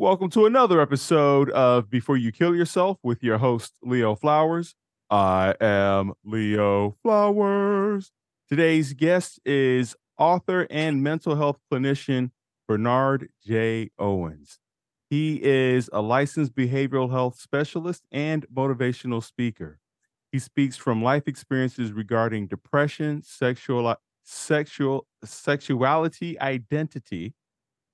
Welcome to another episode of Before You Kill Yourself with your host, Leo Flowers. I am Leo Flowers. Today's guest is author and mental health clinician Bernard J. Owens. He is a licensed behavioral health specialist and motivational speaker. He speaks from life experiences regarding depression, sexual, sexual, sexuality, identity,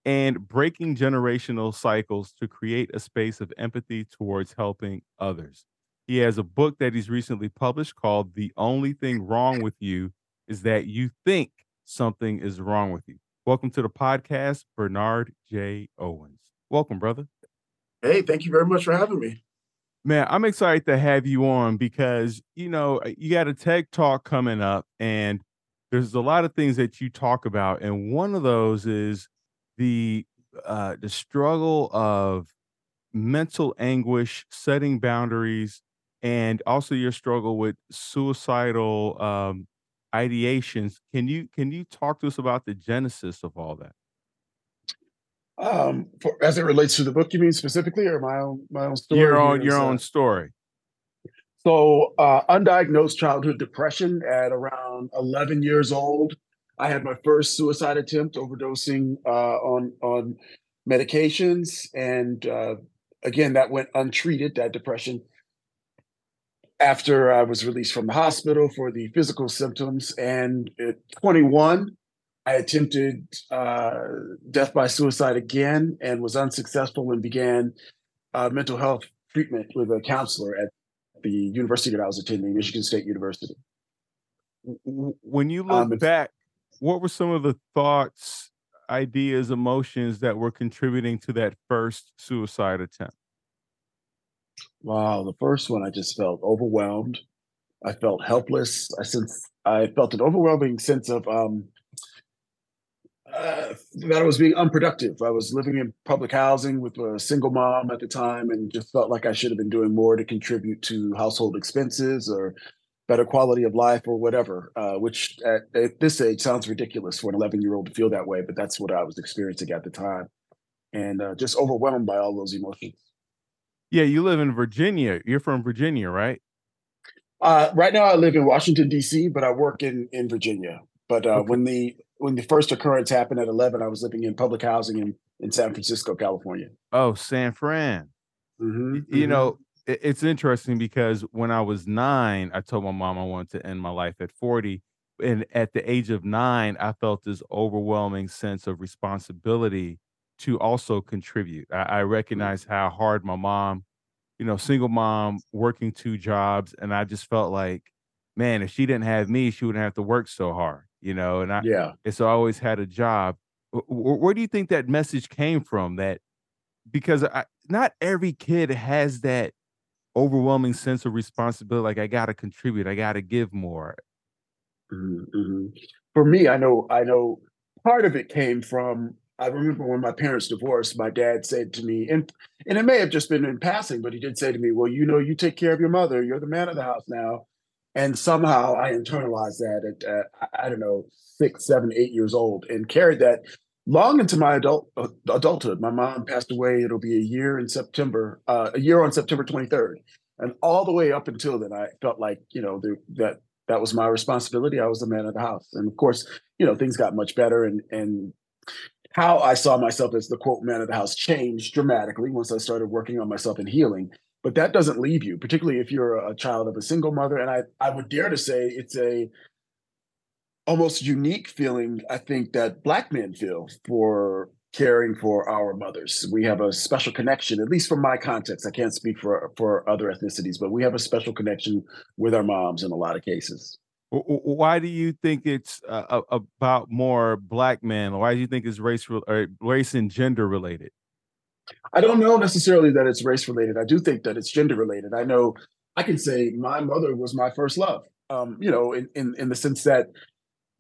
and breaking generational cycles to create a space of empathy towards helping others. He has a book that he's recently published called The Only Thing Wrong with You is That You Think Something is Wrong with You. Welcome to the podcast, Bernard J. Owens. Welcome, brother. Hey, thank you very much for having me. Man, I'm excited to have you on because, you know, uh, you got a TED talk coming up and there's a lot of things that you talk about. And one of those is the uh, the struggle of mental anguish, setting boundaries, and also your struggle with suicidal um, ideations. Can you can you talk to us about the genesis of all that? Um, for, as it relates to the book, you mean specifically, or my own my own story? Your own your own story. So, uh, undiagnosed childhood depression at around 11 years old. I had my first suicide attempt, overdosing uh, on on medications, and uh, again, that went untreated. That depression. After I was released from the hospital for the physical symptoms, and at 21, I attempted uh, death by suicide again and was unsuccessful and began uh, mental health treatment with a counselor at the university that I was attending, Michigan State University. When you look um, back what were some of the thoughts, ideas, emotions that were contributing to that first suicide attempt? Wow, the first one I just felt overwhelmed. I felt helpless. I sense I felt an overwhelming sense of um, uh, that I was being unproductive. I was living in public housing with a single mom at the time, and just felt like I should have been doing more to contribute to household expenses or better quality of life or whatever, uh, which at, at, this age sounds ridiculous for an 11 year old to feel that way, but that's what I was experiencing at the time. And uh, just overwhelmed by all those emotions. Yeah, you live in Virginia. You're from Virginia, right? Uh, right now, I live in Washington D.C., but I work in in Virginia. But uh, okay. when the when the first occurrence happened at 11, I was living in public housing in in San Francisco, California. Oh, San Fran. Mm-hmm, you mm-hmm. know, it's interesting because when I was nine, I told my mom I wanted to end my life at 40. And at the age of nine, I felt this overwhelming sense of responsibility to also contribute. I, I mm. recognized how hard my mom, you know, single mom, working two jobs. And I just felt like, man, if she didn't have me, she wouldn't have to work so hard, you know? And I, yeah. And so I always had a job. Where, where do you think that message came from? That because I, not every kid has that overwhelming sense of responsibility like i gotta contribute i gotta give more mm-hmm. for me i know i know part of it came from i remember when my parents divorced my dad said to me and and it may have just been in passing but he did say to me well you know you take care of your mother you're the man of the house now and somehow i internalized that at uh, i don't know six seven eight years old and carried that long into my adult uh, adulthood. My mom passed away. It'll be a year in September, uh, a year on September 23rd, and all the way up until then, I felt like you know the, that that was my responsibility. I was the man of the house, and of course, you know things got much better, and and how I saw myself as the quote man of the house changed dramatically once I started working on myself and healing. But that doesn't leave you, particularly if you're a child of a single mother. And I, I would dare to say it's a almost unique feeling I think that black men feel for caring for our mothers. We have a special connection, at least from my context. I can't speak for for other ethnicities, but we have a special connection with our moms in a lot of cases. Why do you think it's uh, about more black men? Why do you think it's race or race and gender related? I don't know necessarily that it's race related. I do think that it's gender related. I know I can say my mother was my first love. Um, you know, in, in in the sense that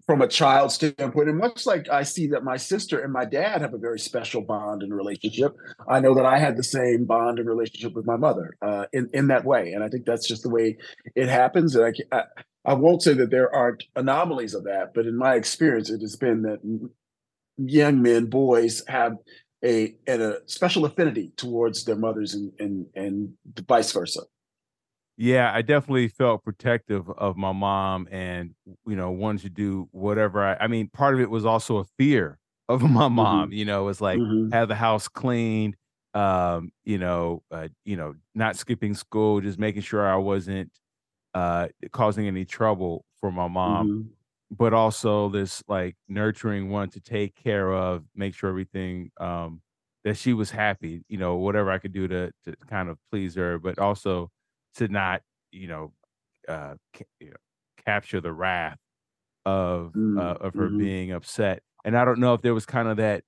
from a child standpoint, and much like I see that my sister and my dad have a very special bond and relationship, I know that I had the same bond and relationship with my mother uh, in in that way, and I think that's just the way it happens. And I, I, I won't say that there aren't anomalies of that, but in my experience, it has been that young men, boys, have a and a special affinity towards their mothers and and and vice versa. Yeah, I definitely felt protective of my mom and you know wanted to do whatever I I mean part of it was also a fear of my mom, hmm you know, it was like hmm have the house cleaned, um, you know, uh, you know, not skipping school, just making sure I wasn't uh causing any trouble for my mom hmm but also this like nurturing one to take care of, make sure everything um that she was happy, you know, whatever I could do to to kind of please her, but also to not, you know, uh ca- you know, capture the wrath of uh, of her hmm being upset. And I don't know if there was kind of that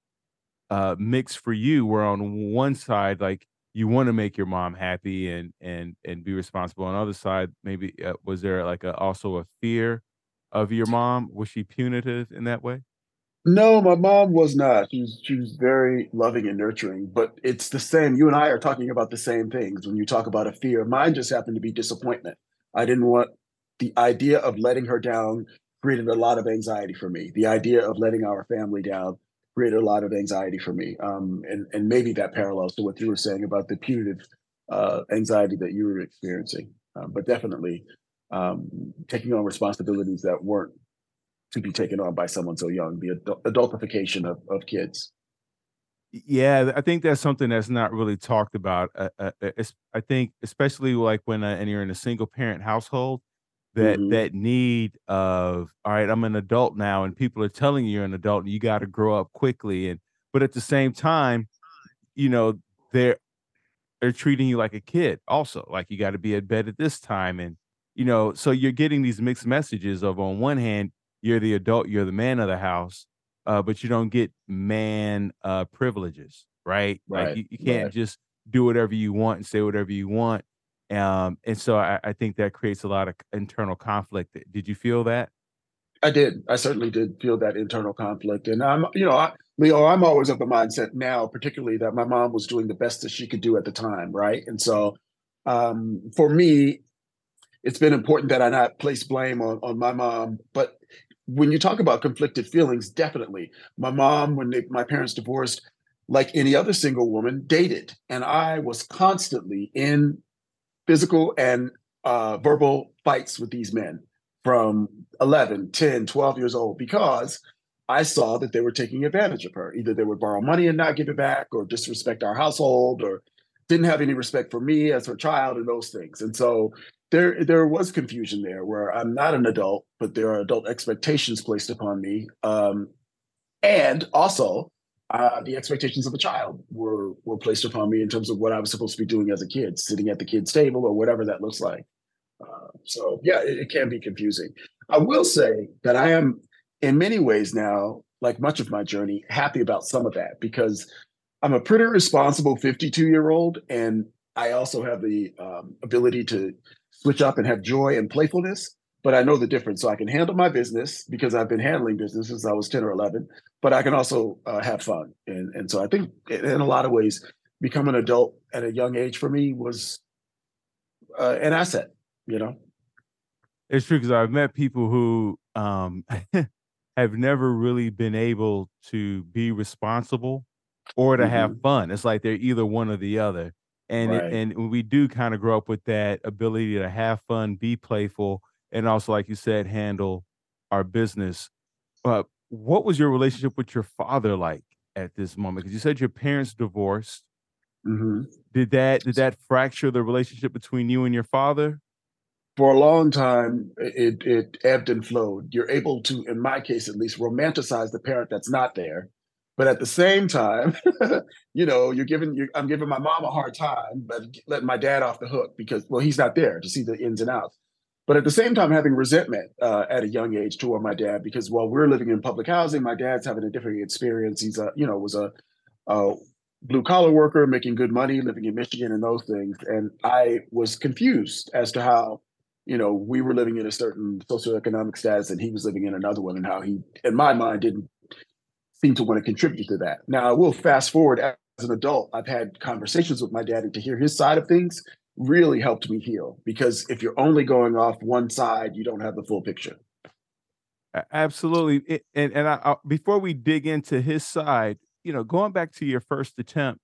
uh mix for you where on one side like you want to make your mom happy and and and be responsible. On the other side maybe uh, was there like a also a fear of your mom? Was she punitive in that way No, my mom was not. She was she was very loving and nurturing, but it's the same. You and I are talking about the same things when you talk about a fear. Mine just happened to be disappointment. I didn't want the idea of letting her down created a lot of anxiety for me. The idea of letting our family down created a lot of anxiety for me. Um, and and maybe that parallels to what you were saying about the punitive uh, anxiety that you were experiencing. Um, but definitely um, taking on responsibilities that weren't to be taken on by someone so young, the adul- adultification of, of kids. yeah i think that's something that's not really talked about uh, uh, uh, i think especially like when uh, and you're in a single parent household that hmm that need of all right i'm an adult now and people are telling you you're an adult and you got to grow up quickly and but at the same time you know they're they're treating you like a kid also like you got to be at bed at this time and you know so you're getting these mixed messages of on one hand you're the adult you're the man of the house uh, but you don't get man uh, privileges right like Right, you, you can't right. just do whatever you want and say whatever you want um, and so I, I think that creates a lot of internal conflict did you feel that I did. I certainly did feel that internal conflict. And I'm, you know, I, Leo, I'm always of the mindset now, particularly that my mom was doing the best that she could do at the time. Right. And so um, for me, it's been important that I not place blame on, on my mom. But when you talk about conflicted feelings, definitely. My mom, when they, my parents divorced, like any other single woman, dated. And I was constantly in physical and uh, verbal fights with these men from 11, 10, 12 years old because I saw that they were taking advantage of her. Either they would borrow money and not give it back, or disrespect our household, or didn't have any respect for me as her child, and those things. And so there, there was confusion there, where I'm not an adult, but there are adult expectations placed upon me, um, and also uh, the expectations of a child were were placed upon me in terms of what I was supposed to be doing as a kid, sitting at the kids' table or whatever that looks like. Uh, so yeah, it, it can be confusing. I will say that I am, in many ways now, like much of my journey, happy about some of that because I'm a pretty responsible 52 year old, and I also have the um, ability to switch up and have joy and playfulness. But I know the difference, so I can handle my business because I've been handling business since I was 10 or 11. But I can also uh, have fun, and and so I think in a lot of ways, becoming an adult at a young age for me was uh, an asset. You know. it's true because i've met people who um, have never really been able to be responsible or to have hmm fun. It's like they're either one or the other. And Right. and we do kind of grow up with that ability to have fun, be playful, and also, like you said, handle our business. But what was your relationship with your father like at this moment? Because you said your parents divorced. hmm Did that did that fracture the relationship between you and your father? For a long time, it it ebbed and flowed. You're able to, in my case at least, romanticize the parent that's not there, but at the same time, you know, you're giving you I'm giving my mom a hard time, but letting my dad off the hook because well, he's not there to see the ins and outs. But at the same time, having resentment uh, at a young age toward my dad because while we're living in public housing, my dad's having a different experience. He's a you know was a, a blue collar worker making good money, living in Michigan and those things, and I was confused as to how you know, we were living in a certain socioeconomic status and he was living in another one, and how he, in my mind, didn't seem to want to contribute to that. Now, I will fast forward as an adult. I've had conversations with my dad, and to hear his side of things really helped me heal because if you're only going off one side, you don't have the full picture. Absolutely. It- and and I, I, before we dig into his side, you know, going back to your first attempt,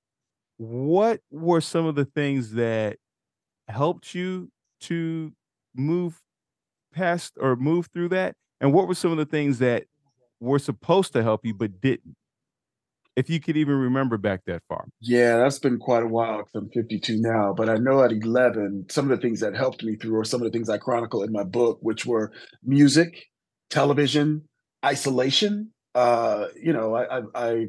what were some of the things that helped you to move past or move through that? And what were some of the things that were supposed to help you but didn't? If you could even remember back that far. Yeah, that's been quite a while because I'm 52 now. But I know at 11, some of the things that helped me through are some of the things I chronicle in my book, which were music, television, isolation. Uh, you know, I, I, I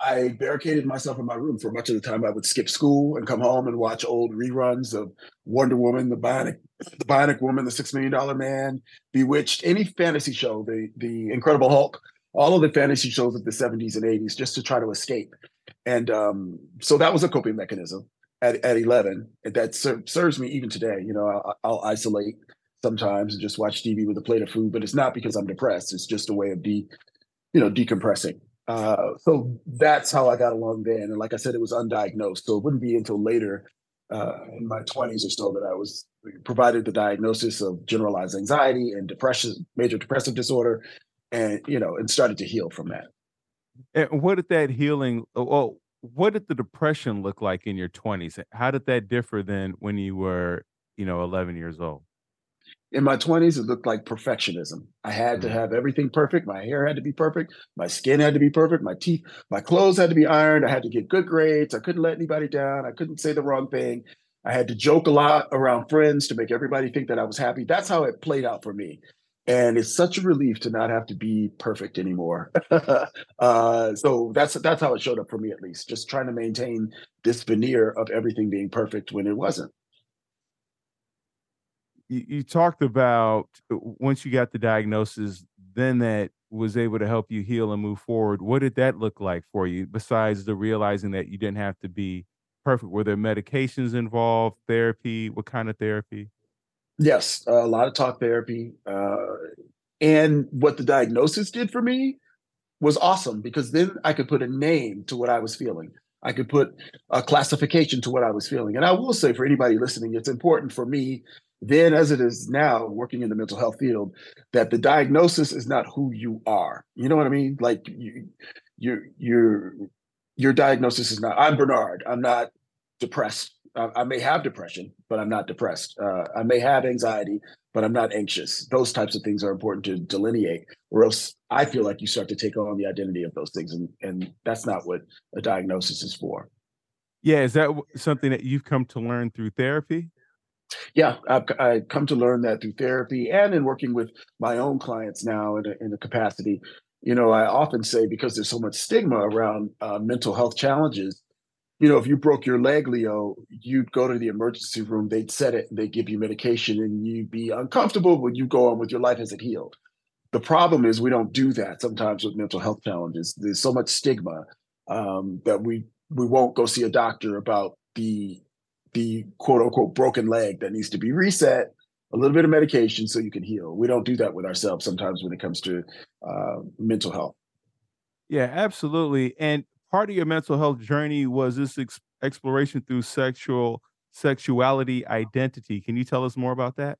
I barricaded myself in my room for much of the time. I would skip school and come home and watch old reruns of Wonder Woman, the Bionic, the Bionic Woman, the Six Million Dollar Man, Bewitched, any fantasy show, the the Incredible Hulk, all of the fantasy shows of the 70s and 80s, just to try to escape. And um, so that was a coping mechanism at, at 11 that ser- serves me even today. You know, I'll, I'll isolate sometimes and just watch TV with a plate of food, but it's not because I'm depressed. It's just a way of de, you know, decompressing. Uh, so that's how I got along then. And like I said, it was undiagnosed. So it wouldn't be until later uh, in my 20s or so that I was provided the diagnosis of generalized anxiety and depression, major depressive disorder, and you know, and started to heal from that. And what did that healing? Oh, what did the depression look like in your 20s? How did that differ than when you were, you know, 11 years old? In my 20s, it looked like perfectionism. I had to Mm-hmm. have everything perfect. My hair had to be perfect. My skin had to be perfect. My teeth, my clothes had to be ironed. I had to get good grades. I couldn't let anybody down. I couldn't say the wrong thing. I had to joke a lot around friends to make everybody think that I was happy. That's how it played out for me. And it's such a relief to not have to be perfect anymore. uh, so that's that's how it showed up for me, at least. Just trying to maintain this veneer of everything being perfect when it wasn't. You, talked about uh, once you got the diagnosis, then that was able to help you heal and move forward. What did that look like for you besides the realizing that you didn't have to be perfect? Were there medications involved, therapy? What kind of therapy? Yes, a lot of talk therapy. Uh, and what the diagnosis did for me was awesome because then I could put a name to what I was feeling. I could put a classification to what I was feeling. And I will say for anybody listening, it's important for me then as it is now working in the mental health field that the diagnosis is not who you are. You know what I mean? Like you your your your diagnosis is not I'm Bernard. I'm not depressed. I, I may have depression, but I'm not depressed. Uh, I may have anxiety, but I'm not anxious. Those types of things are important to delineate, or else I feel like you start to take on the identity of those things, and and that's not what a diagnosis is for. Yeah, is that something that you've come to learn through therapy? Yeah, I've, I've come to learn that through therapy and in working with my own clients now in a, in a capacity. You know, I often say because there's so much stigma around uh, mental health challenges, you know, if you broke your leg, Leo, you'd go to the emergency room, they'd set it, they'd give you medication, and you'd be uncomfortable, but you go on with your life as it healed. The problem is we don't do that sometimes with mental health challenges. There's so much stigma um, that we we won't go see a doctor about the the quote unquote broken leg that needs to be reset, a little bit of medication so you can heal. We don't do that with ourselves sometimes when it comes to uh, mental health. Yeah, absolutely. And part of your mental health journey was this ex- exploration through sexual sexuality identity. Can you tell us more about that?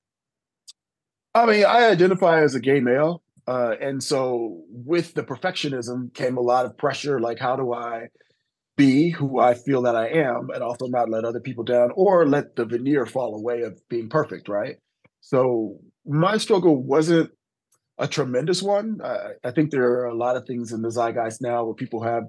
I mean, I identify as a gay male. Uh, and so with the perfectionism came a lot of pressure like, how do I be who I feel that I am and also not let other people down or let the veneer fall away of being perfect, right? So my struggle wasn't a tremendous one. I, I think there are a lot of things in the zeitgeist now where people have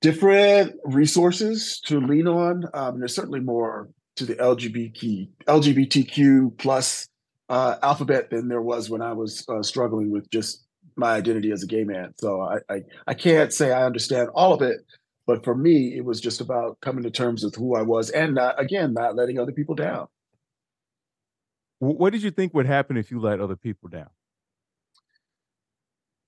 different resources to lean on. Um, there's certainly more to the LGBTQ LGBTQ plus uh, alphabet than there was when I was uh, struggling with just my identity as a gay man. So I, I I can't say I understand all of it, but for me, it was just about coming to terms with who I was, and not, again, not letting other people down. What did you think would happen if you let other people down?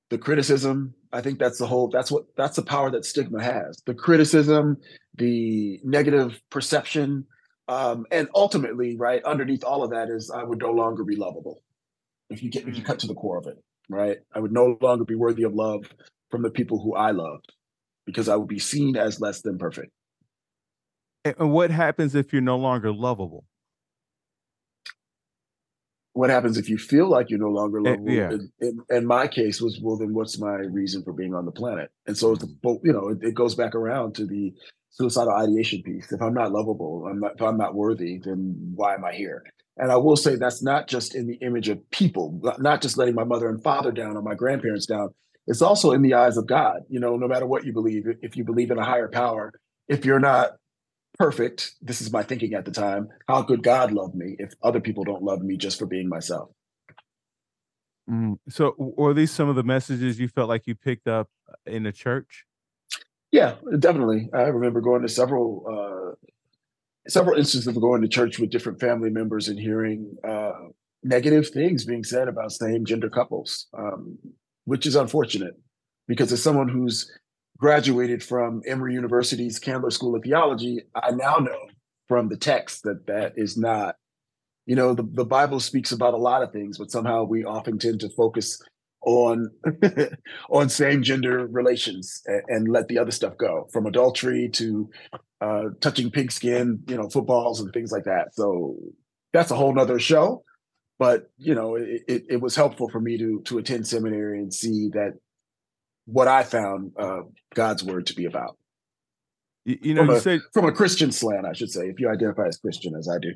The criticism, I think that's the whole. That's what that's the power that stigma has. The criticism, the negative perception, um, and ultimately, right underneath all of that is I would no longer be lovable. If you get if you cut to the core of it, right? I would no longer be worthy of love from the people who I loved because I would be seen as less than perfect. And what happens if you're no longer lovable? what happens if you feel like you're no longer Eh, lovable? yeah. In, in, in my case, was well, then what's my reason for being on the planet? And so it's you know, it, it goes back around to the suicidal ideation piece. If I'm not lovable, I'm not, if I'm not worthy, then why am I here? And I will say that's not just in the image of people, not- just letting my mother and father down or my grandparents down. It's also in the eyes of God. You know, no matter what you believe, if you believe in a higher power, if you're not perfect, this is my thinking at the time, how could God love me if other people don't love me just for being myself? Mm, So, were these some of the messages you felt like you picked up uh, in the church? Yeah, definitely. I remember going to several uh, several instances of going to church with different family members and hearing uh, negative things being said about same gender couples, um, which is unfortunate because as someone who's graduated from Emory University's Candler School of Theology, I now know from the text that that is not. You know, the, the Bible speaks about a lot of things, but somehow we often tend to focus on on same gender relations and, and let the other stuff go from adultery to uh, touching pigskin, you know, footballs and things like that. So that's a whole nother show. But you know, it, it, it was helpful for me to to attend seminary and see that what I found uh, God's word to be about You, you know, From you a- said from a Christian slant, I should say, if you identify as Christian as I do.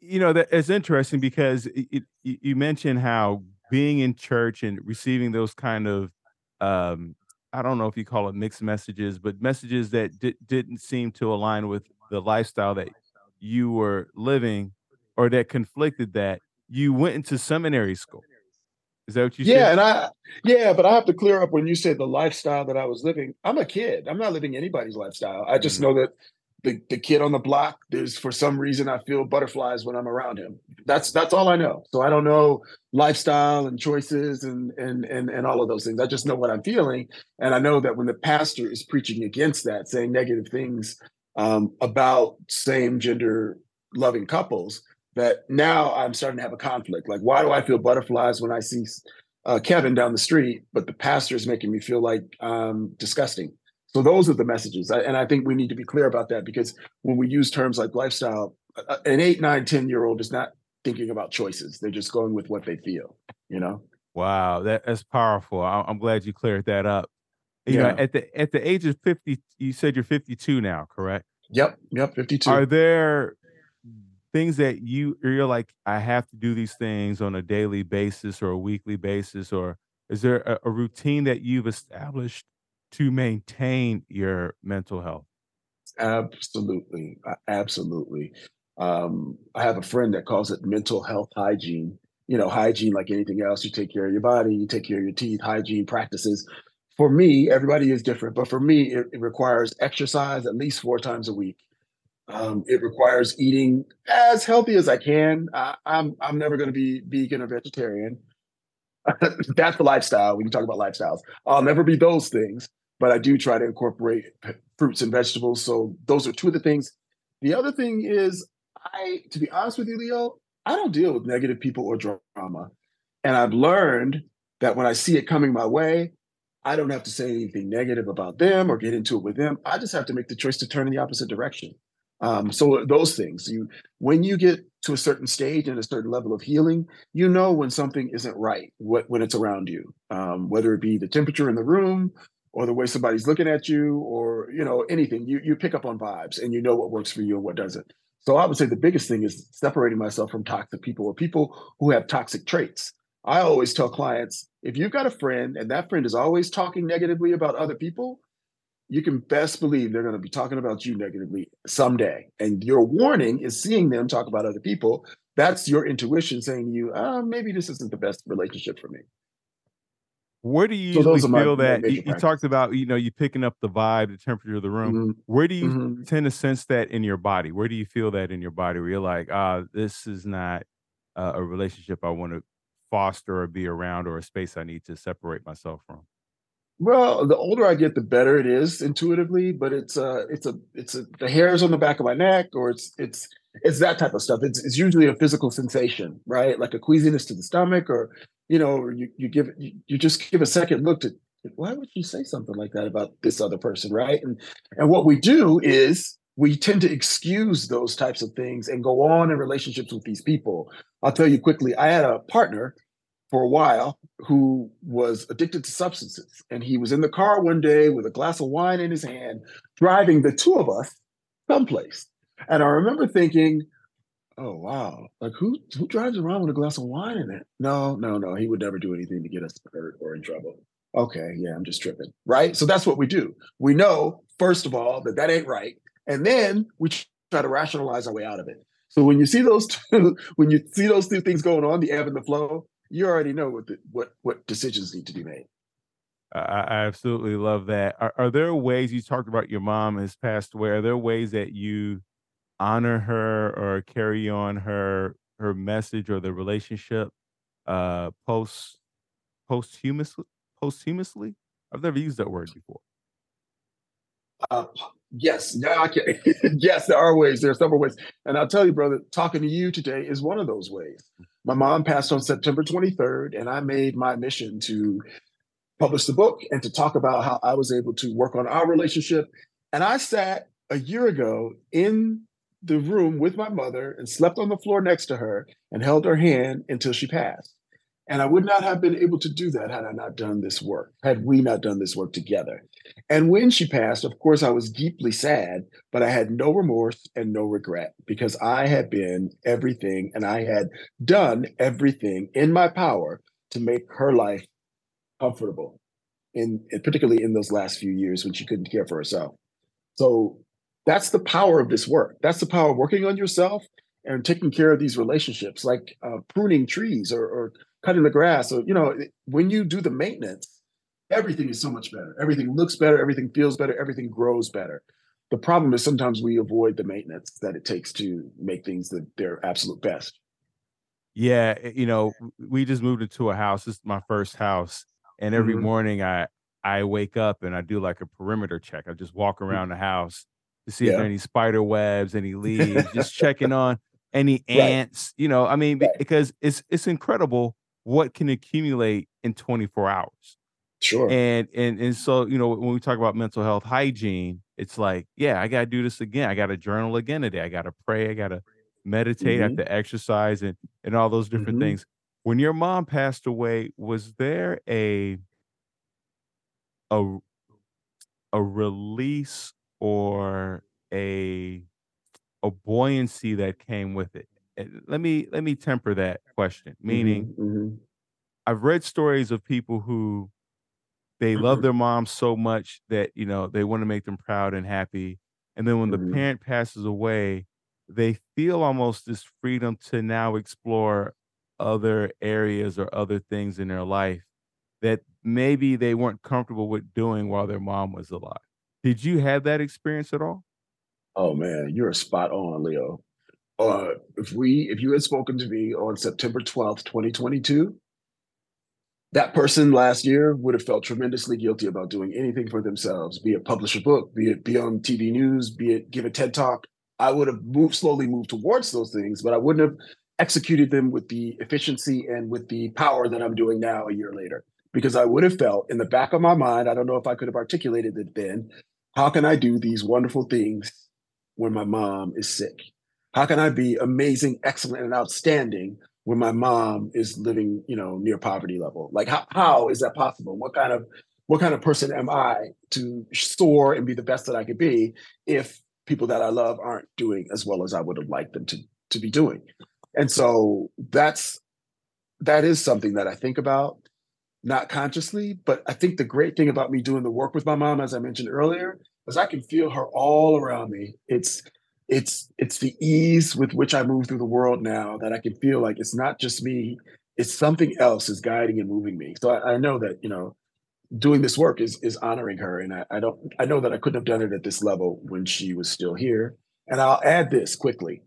you know that it's interesting because it, you mentioned how being in church and receiving those kind of um i don't know if you call it mixed messages but messages that di- didn't seem to align with the lifestyle that you were living or that conflicted that you went into seminary school is that what you yeah, said and I yeah, but I have to clear up when you say the lifestyle that I was living. I'm a kid. I'm not living anybody's lifestyle. I just Mhm. know that the the kid on the block, there's for some reason I feel butterflies when I'm around him. That's that's all I know. So I don't know lifestyle and choices and and and and all of those things. I just know what I'm feeling, and I know that when the pastor is preaching against that, saying negative things um, about same gender loving couples, that now I'm starting to have a conflict. Like, why do I feel butterflies when I see uh, Kevin down the street, but the pastor is making me feel like um, disgusting? So those are the messages, and I think we need to be clear about that because when we use terms like lifestyle, an eight, nine, ten year old is not thinking about choices; they're just going with what they feel. You know? wow that, that's powerful i'm glad you cleared that up you know at the at the age of 50 you said you're 52 now correct Yep, yep. Fifty-two. Are there things that you you're like, I have to do these things on a daily basis or a weekly basis, or is there a, a routine that you've established to maintain your mental health? Absolutely, absolutely. Um, I have a friend that calls it mental health hygiene. You know, hygiene like anything else. You take care of your body, you take care of your teeth. Hygiene practices. For me, everybody is different, but for me, it, it requires exercise at least four times a week. Um, it requires eating as healthy as I can. I, I'm I'm never going to be vegan or vegetarian. That's the lifestyle. When you talk about lifestyles, I'll never be those things, but I do try to incorporate fruits and vegetables. So those are two of the things. The other thing is, I, to be honest with you, Leo, I don't deal with negative people or drama, and I've learned that when I see it coming my way, I don't have to say anything negative about them or get into it with them. I just have to make the choice to turn in the opposite direction. Um, so those things, you when you get to a certain stage and a certain level of healing, you know when something isn't right what, when it's around you, um, whether it be the temperature in the room or the way somebody's looking at you or you know anything. You you pick up on vibes and you know what works for you and what doesn't. So I would say the biggest thing is separating myself from toxic people or people who have toxic traits. I always tell clients if you've got a friend and that friend is always talking negatively about other people, you can best believe they're going to be talking about you negatively someday. And your warning is seeing them talk about other people. That's your intuition saying to you, uh, maybe this isn't the best relationship for me. Where do you So usually those are my- feel my that you, you talked about, you know, you picking up the vibe, the temperature of the room. Mhm, Where do you mhm. tend to sense that in your body? Where do you feel that in your body where you're like, ah, this is not uh, a relationship I want to foster or be around or a space I need to separate myself from? Well, the older I get, the better it is intuitively. But it's uh it's a it's a the hairs on the back of my neck, or it's it's it's that type of stuff. It's it's usually a physical sensation, right? Like a queasiness to the stomach, or you know, or you you give you, you just give a second look to why would you say something like that about this other person, right? And and what we do is we tend to excuse those types of things and go on in relationships with these people. I'll tell you quickly. I had a partner for a while who was addicted to substances, and he was in the car one day with a glass of wine in his hand, driving the two of us someplace. And I remember thinking, "Oh wow, like who who drives around with a glass of wine in it?" No, no, no. He would never do anything to get us hurt or in trouble. Okay, yeah, I'm just tripping, right? So that's what we do. We know first of all that that ain't right, and then we try to rationalize our way out of it. So when you see those two, when you see those two things going on, the ebb and the flow, you already know what the, what what decisions need to be made. I, absolutely love that. Are, are there ways you talked about your mom has passed away? Are there ways that you honor her or carry on her her message or the relationship uh post posthumously posthumously? I've never used that word before. Uh, yes, now I can. yes, there are ways. There are several ways, and I'll tell you, brother, talking to you today is one of those ways. My mom passed on September 23rd, and I made my mission to publish the book and to talk about how I was able to work on our relationship. And I sat a year ago in the room with my mother and slept on the floor next to her and held her hand until she passed. And I would not have been able to do that had I not done this work, had we not done this work together. And when she passed, of course, I was deeply sad, but I had no remorse and no regret because I had been everything and I had done everything in my power to make her life comfortable, in particularly in those last few years when she couldn't care for herself. So that's the power of this work. That's the power of working on yourself and taking care of these relationships, like uh, pruning trees or, or cutting the grass. Or, you know, when you do the maintenance, everything is so much better. Everything looks better, everything feels better, everything grows better. The problem is sometimes we avoid the maintenance that it takes to make things that their absolute best. Yeah, eh, you know, we just moved into a house. This is my first house, and every mm-hmm. morning I I wake up and I do like a perimeter check. I just walk mm. around the house to see yeah. if there are any spider webs, any leaves, just checking on any ants. Right. You know, I mean, right. because it's it's incredible what can accumulate in 24 hours. Sure. And and and so, you know, when we talk about mental health hygiene, it's like, yeah, I gotta do this again. I gotta journal again today. I gotta pray. I gotta meditate. Mm-hmm. I have to exercise and and all those different mm-hmm. things. When your mom passed away, was there a a a release or a a buoyancy that came with it? Eh, let me let me temper that question. Meaning, mm-hmm, mm-hmm. I've read stories of people who they love mm-hmm. their mom so much that you know they want to make them proud and happy, and then when the mm-hmm. parent passes away, they feel almost this freedom to now explore other areas or other things in their life that maybe they weren't comfortable with doing while their mom was alive. Did you have that experience at all? Oh man, you're spot on, Leo uh, if we if you had spoken to me on September 12th, 2022, that person last year would have felt tremendously guilty about doing anything for themselves, be it publish a book, be it be on TV news, be it give a TED talk. I would have moved slowly moved towards those things, but I wouldn't have executed them with the efficiency and with the power that I'm doing now a year later. Because I would have felt in the back of my mind, I don't know if I could have articulated it then, how can I do these wonderful things when my mom is sick? How can I be amazing, excellent, and outstanding when my mom is living, you know, near poverty level? Like how how is that possible? What kind of what kind of person am I to soar and be the best that I could be if people that I love aren't doing as well as I would have liked them to to be doing? And so that's that is something that I think about, not consciously, but I think the great thing about me doing the work with my mom, as I mentioned earlier, is I can feel her all around me. It's it's it's the ease with which I move through the world now that I can feel like it's not just me, it's something else is guiding and moving me. So I, I know that, you know, doing this work is is honoring her. And I, I don't I know that I couldn't have done it at this level when she was still here. And I'll add this quickly.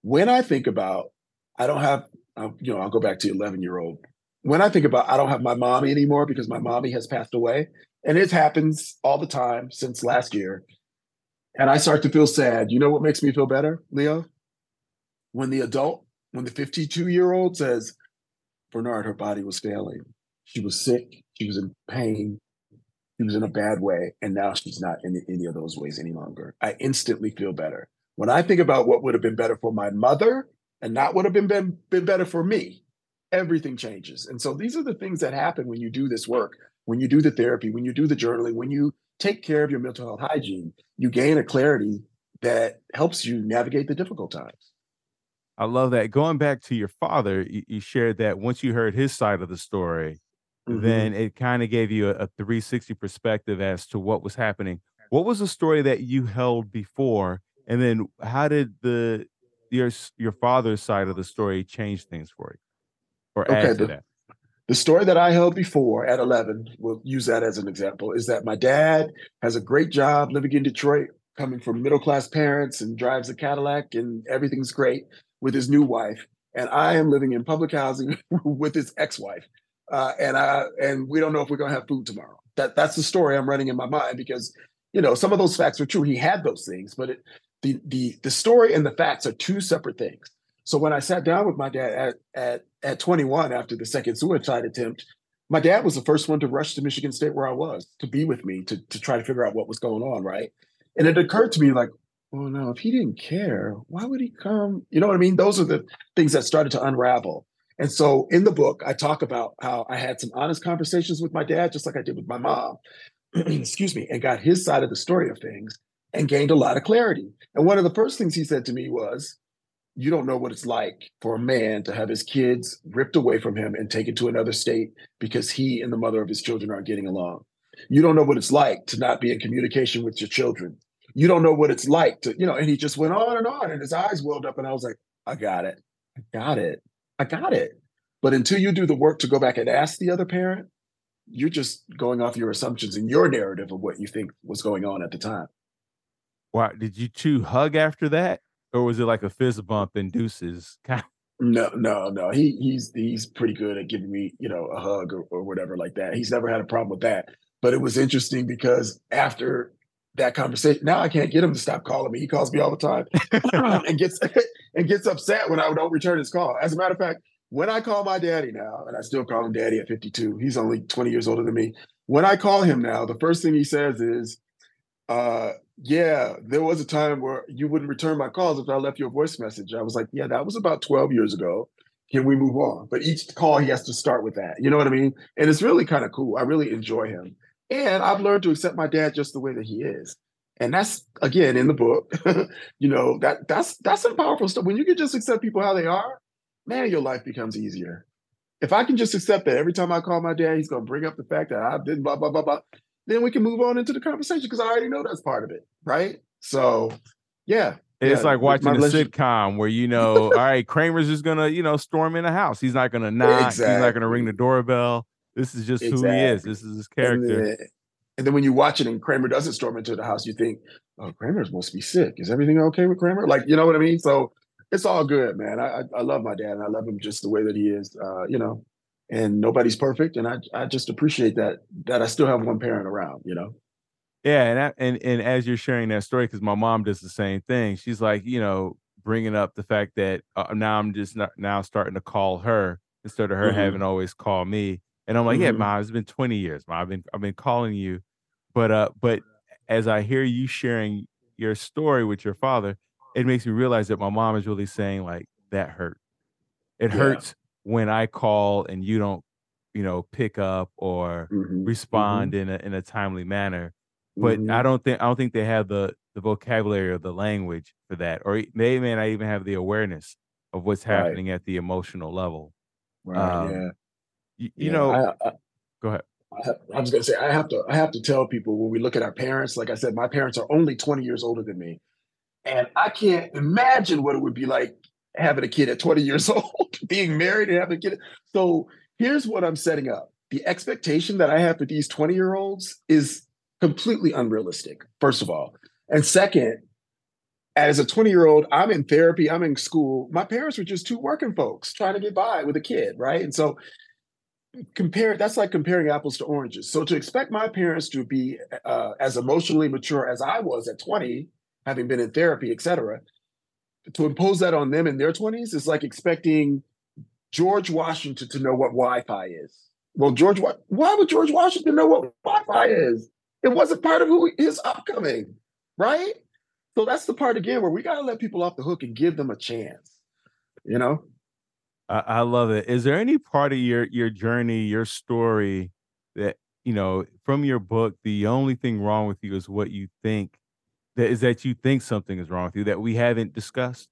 When I think about, I don't have, I'll, you know, I'll go back to 11 year old. When I think about, I don't have my mommy anymore because my mommy has passed away. And it happens all the time since last year and I start to feel sad. You know what makes me feel better, Leo? When the adult, when the 52 year old says, Bernard, her body was failing. She was sick. She was in pain. She was in a bad way. And now she's not in any of those ways any longer. I instantly feel better. When I think about what would have been better for my mother and not would have been, been, been better for me, everything changes. And so these are the things that happen when you do this work, when you do the therapy, when you do the journaling, when you take care of your mental health hygiene, you gain a clarity that helps you navigate the difficult times. I love that. Going back to your father, you, you shared that once you heard his side of the story, mm-hmm. then it kind of gave you a, a 360 perspective as to what was happening. What was the story that you held before? And then how did the your your father's side of the story change things for you? Or add okay, to the, that? The story that I held before at 11, we'll use that as an example, is that my dad has a great job living in Detroit, coming from middle class parents and drives a Cadillac and everything's great with his new wife, and I am living in public housing with his ex-wife, uh, and I and we don't know if we're going to have food tomorrow. That that's the story I'm running in my mind because you know some of those facts are true. He had those things, but it, the the the story and the facts are two separate things. So when I sat down with my dad at at at 21 after the second suicide attempt, my dad was the first one to rush to Michigan State where I was to be with me to to try to figure out what was going on, right? And it occurred to me like, well, no, if he didn't care, why would he come? You know what I mean? Those are the things that started to unravel. And so in the book, I talk about how I had some honest conversations with my dad, just like I did with my mom, excuse me, and got his side of the story of things and gained a lot of clarity. And one of the first things he said to me was, You don't know what it's like for a man to have his kids ripped away from him and taken to another state because he and the mother of his children aren't getting along. You don't know what it's like to not be in communication with your children you don't know what it's like to, you know, and he just went on and on and his eyes welled up. And I was like, I got it. I got it. I got it. But until you do the work to go back and ask the other parent, you're just going off your assumptions and your narrative of what you think was going on at the time. Why did you two hug after that? Or was it like a fist bump and deuces? No, no, no. He he's he's pretty good at giving me, you know, a hug or, or whatever like that. He's never had a problem with that. But it was interesting because after that conversation. Now I can't get him to stop calling me. He calls me all the time and gets and gets upset when I don't return his call. As a matter of fact, when I call my daddy now, and I still call him daddy at 52, he's only 20 years older than me. When I call him now, the first thing he says is, uh, yeah, there was a time where you wouldn't return my calls if I left you a voice message. I was like, yeah, that was about 12 years ago. Can we move on? But each call he has to start with that. You know what I mean? And it's really kind of cool. I really enjoy him. And I've learned to accept my dad just the way that he is. And that's again in the book. you know, that that's that's some powerful stuff. When you can just accept people how they are, man, your life becomes easier. If I can just accept that every time I call my dad, he's gonna bring up the fact that I didn't blah blah blah blah, then we can move on into the conversation because I already know that's part of it, right? So yeah, it's yeah, like watching a sitcom where you know, all right, Kramer's just gonna, you know, storm in the house. He's not gonna knock. Exactly. He's not gonna ring the doorbell. This is just exactly. who he is. This is his character. And then, and then when you watch it and Kramer doesn't storm into the house, you think, oh, Kramer's supposed to be sick. Is everything okay with Kramer? Like, you know what I mean? So it's all good, man. I, I, love my dad and I love him just the way that he is, uh, you know, and nobody's perfect. And I, I just appreciate that, that I still have one parent around, you know? Yeah. And, I, and, and as you're sharing that story, cause my mom does the same thing. She's like, you know, bringing up the fact that uh, now I'm just not now starting to call her instead of her mm-hmm. having always call me. And I'm like, mm-hmm. yeah, mom, it's been 20 years. Mom, I've been I've been calling you. But uh, but as I hear you sharing your story with your father, it makes me realize that my mom is really saying, like, that hurt. It yeah. hurts when I call and you don't, you know, pick up or mm-hmm. mm-hmm. respond mm-hmm. in a in a timely manner. But mm-hmm. I don't think I don't think they have the the vocabulary or the language for that, or they may not even have the awareness of what's happening right. at the emotional level. Right. Um, yeah you, you yeah, know, I, I, go ahead. I, I was going to say I have to I have to tell people when we look at our parents. Like I said, my parents are only 20 years older than me, and I can't imagine what it would be like having a kid at 20 years old, being married and having a kid. So here's what I'm setting up. The expectation that I have for these 20 year olds is completely unrealistic, first of all. And second, as a 20 year old, I'm in therapy, I'm in school. My parents were just two working folks trying to get by with a kid, right? And so compare that's like comparing apples to oranges so to expect my parents to be uh, as emotionally mature as i was at 20 having been in therapy etc to impose that on them in their 20s is like expecting george washington to know what wi-fi is well george why would george washington know what wi-fi is it wasn't part of who his upcoming right so that's the part again where we got to let people off the hook and give them a chance you know? I, I love it. Is there any part of your your journey, your story that you know from your book? The only thing wrong with you is what you think. That is that you think something is wrong with you that we haven't discussed.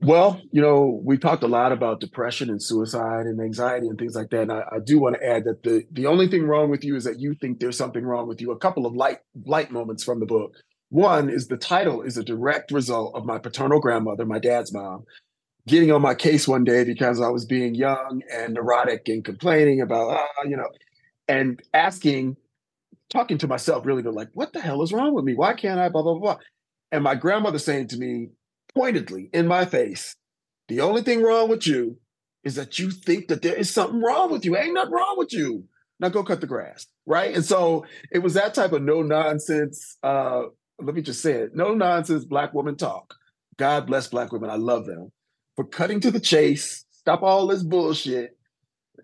Well, you know, we talked a lot about depression and suicide and anxiety and things like that. And I, I, do want to add that the the only thing wrong with you is that you think there's something wrong with you. A couple of light light moments from the book. One is the title is a direct result of my paternal grandmother, my dad's mom, getting on my case one day because I was being young and neurotic and complaining about, ah, you know, and asking, talking to myself really, like, what the hell is wrong with me? Why can't I? Blah blah blah. And my grandmother saying to me, pointedly in my face, the only thing wrong with you is that you think that there is something wrong with you. Ain't nothing wrong with you. Now go cut the grass. Right. And so it was that type of no nonsense. Uh, let me just say it no nonsense black woman talk. God bless black women. I love them for cutting to the chase. Stop all this bullshit.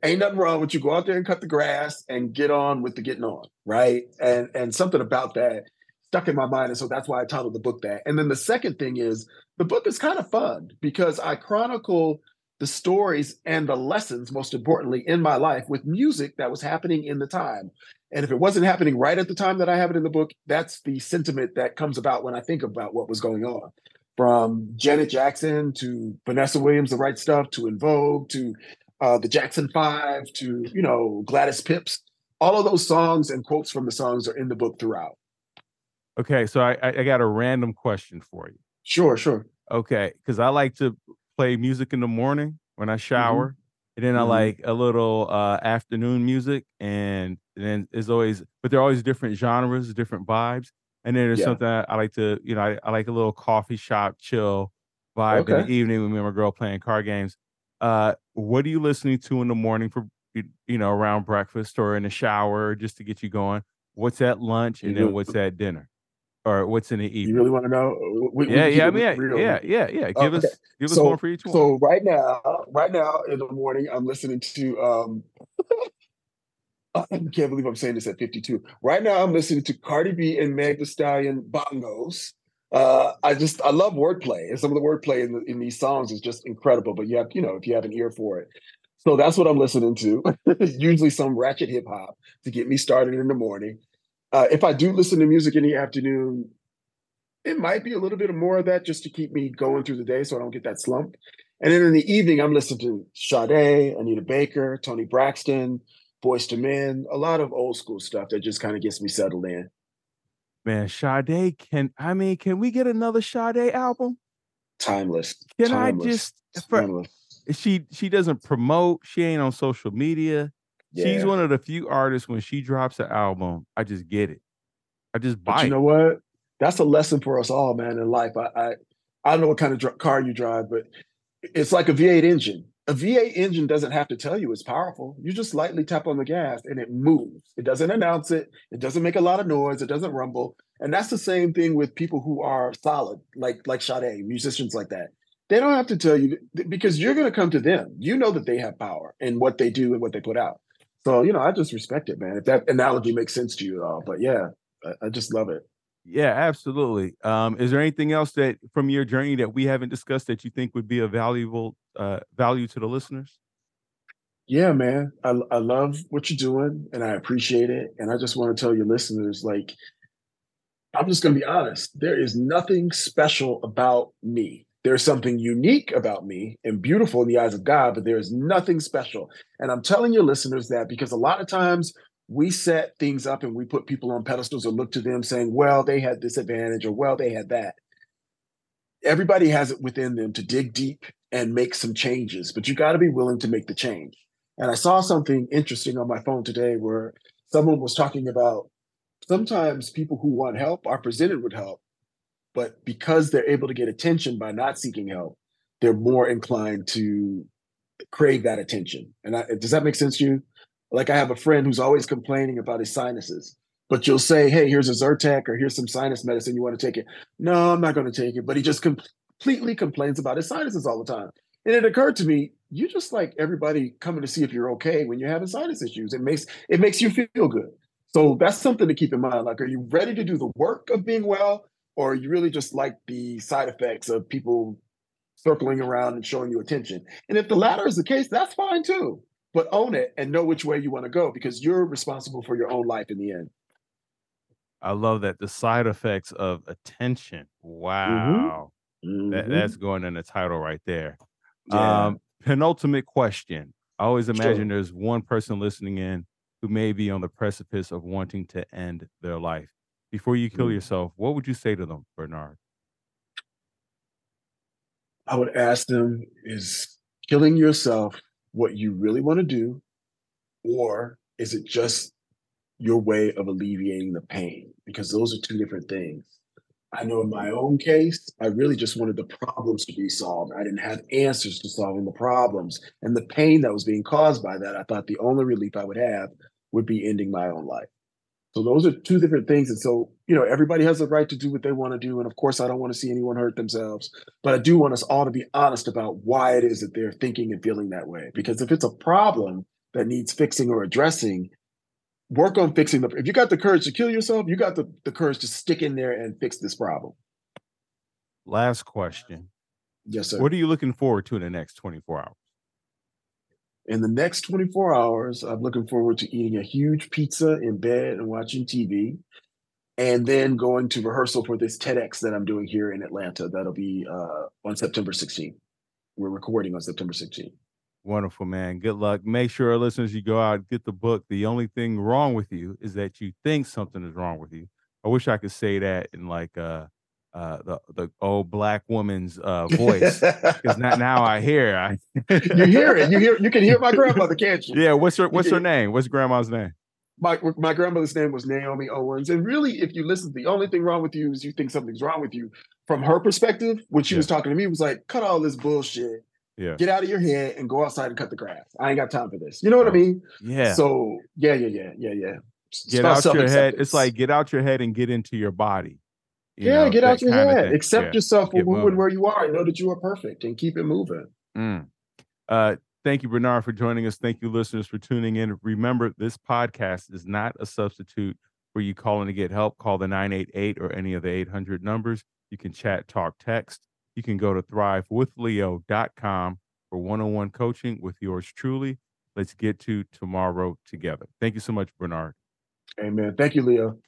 Ain't nothing wrong with you. Go out there and cut the grass and get on with the getting on. Right. And and something about that stuck in my mind. And so that's why I titled the book that. And then the second thing is the book is kind of fun because I chronicle the stories and the lessons, most importantly, in my life with music that was happening in the time. And if it wasn't happening right at the time that I have it in the book, that's the sentiment that comes about when I think about what was going on. From Janet Jackson to Vanessa Williams, The Right Stuff, to En Vogue, to uh, the Jackson Five, to, you know, Gladys Pips. All of those songs and quotes from the songs are in the book throughout. Okay, so I, I got a random question for you. Sure, sure. Okay, because I like to play music in the morning when I mm-hmm. shower, mm-hmm. and then mm-hmm. I like a little uh, afternoon music, and, then it's always, but they're always different genres, different vibes. And then there's yeah. something I, like to, you know, I, I, like a little coffee shop chill vibe okay. in the evening with me and my girl playing card games. Uh, what are you listening to in the morning for, you know, around breakfast or in the shower just to get you going? What's at lunch and then what's at dinner? or what's in the evening? You really want to know? We, yeah, we yeah, I mean, yeah, yeah, yeah, yeah. Give okay. us, give us so, one for each one. So right now, right now in the morning, I'm listening to. um I can't believe I'm saying this at 52. Right now, I'm listening to Cardi B and Meg Thee Stallion bongos. Uh, I just I love wordplay, and some of the wordplay in, the, in these songs is just incredible. But you have, you know, if you have an ear for it, so that's what I'm listening to. Usually some ratchet hip hop to get me started in the morning. Uh, if I do listen to music in the afternoon, it might be a little bit more of that just to keep me going through the day so I don't get that slump. And then in the evening, I'm listening to Sade, Anita Baker, Toni Braxton, Boyz II Men, a lot of old school stuff that just kind of gets me settled in. Man, Sade, can I mean, can we get another Sade album? Timeless. Can Timeless. I just for, she she doesn't promote, she ain't on social media. Yeah. She's one of the few artists when she drops an album, I just get it. I just buy but you it. know what? That's a lesson for us all, man, in life. I I, I don't know what kind of dr- car you drive, but it's like a V8 engine. A V8 engine doesn't have to tell you it's powerful. You just lightly tap on the gas and it moves. It doesn't announce it. It doesn't make a lot of noise. It doesn't rumble. And that's the same thing with people who are solid, like like Sade, musicians like that. They don't have to tell you because you're going to come to them. You know that they have power and what they do and what they put out. So, you know, I just respect it, man. If that analogy makes sense to you at all. But yeah, I, I just love it. Yeah, absolutely. Um, is there anything else that from your journey that we haven't discussed that you think would be a valuable uh, value to the listeners? Yeah, man. I, I love what you're doing and I appreciate it. And I just want to tell your listeners, like, I'm just going to be honest. There is nothing special about me. There's something unique about me and beautiful in the eyes of God, but there is nothing special. And I'm telling your listeners that because a lot of times we set things up and we put people on pedestals or look to them saying, well, they had this advantage or well, they had that. Everybody has it within them to dig deep and make some changes, but you got to be willing to make the change. And I saw something interesting on my phone today where someone was talking about sometimes people who want help are presented with help, but because they're able to get attention by not seeking help, they're more inclined to crave that attention. And I, does that make sense to you? Like I have a friend who's always complaining about his sinuses, but you'll say, "Hey, here's a Zyrtec or here's some sinus medicine. You want to take it?" No, I'm not going to take it. But he just com- completely complains about his sinuses all the time. And it occurred to me, you just like everybody coming to see if you're okay when you're having sinus issues. It makes it makes you feel good. So that's something to keep in mind. Like, are you ready to do the work of being well, or you really just like the side effects of people circling around and showing you attention. And if the latter is the case, that's fine too. But own it and know which way you want to go because you're responsible for your own life in the end. I love that the side effects of attention. Wow. Mm-hmm. That, that's mm-hmm. going in the title right there. Yeah. Um, penultimate question. I always imagine sure. there's one person listening in who may be on the precipice of wanting to end their life. Before you kill mm. yourself, what would you say to them, Bernard? I would ask them is killing yourself what you really want to do? Or is it just your way of alleviating the pain? Because those are two different things. I know in my own case, I really just wanted the problems to be solved. I didn't have answers to solving the problems. And the pain that was being caused by that, I thought the only relief I would have would be ending my own life. So those are two different things. And so, you know, everybody has the right to do what they want to do. And of course, I don't want to see anyone hurt themselves. But I do want us all to be honest about why it is that they're thinking and feeling that way. Because if it's a problem that needs fixing or addressing, work on fixing the if you got the courage to kill yourself, you got the, the courage to stick in there and fix this problem. Last question. Yes, sir. What are you looking forward to in the next 24 hours? In the next 24 hours, I'm looking forward to eating a huge pizza in bed and watching TV, and then going to rehearsal for this TEDx that I'm doing here in Atlanta. That'll be uh, on September 16th. We're recording on September 16th. Wonderful, man. Good luck. Make sure, listeners, you go out get the book. The only thing wrong with you is that you think something is wrong with you. I wish I could say that in like uh uh, the the old black woman's uh, voice because now, now I hear I you hear it you hear you can hear my grandmother can't you? Yeah what's her what's her name? What's grandma's name? My my grandmother's name was Naomi Owens and really if you listen the only thing wrong with you is you think something's wrong with you. From her perspective when she yeah. was talking to me was like cut all this bullshit. Yeah. Get out of your head and go outside and cut the grass. I ain't got time for this. You know what oh, I mean? Yeah. So yeah yeah yeah yeah yeah. Get out your head it's like get out your head and get into your body yeah, know, get out your head. Accept yeah. yourself for who and where you are. Know that you are perfect and keep it moving. Mm. Uh, thank you, Bernard, for joining us. Thank you, listeners, for tuning in. Remember, this podcast is not a substitute for you calling to get help. Call the 988 or any of the 800 numbers. You can chat, talk, text. You can go to thrivewithleo.com for one on one coaching with yours truly. Let's get to tomorrow together. Thank you so much, Bernard. Amen. Thank you, Leo.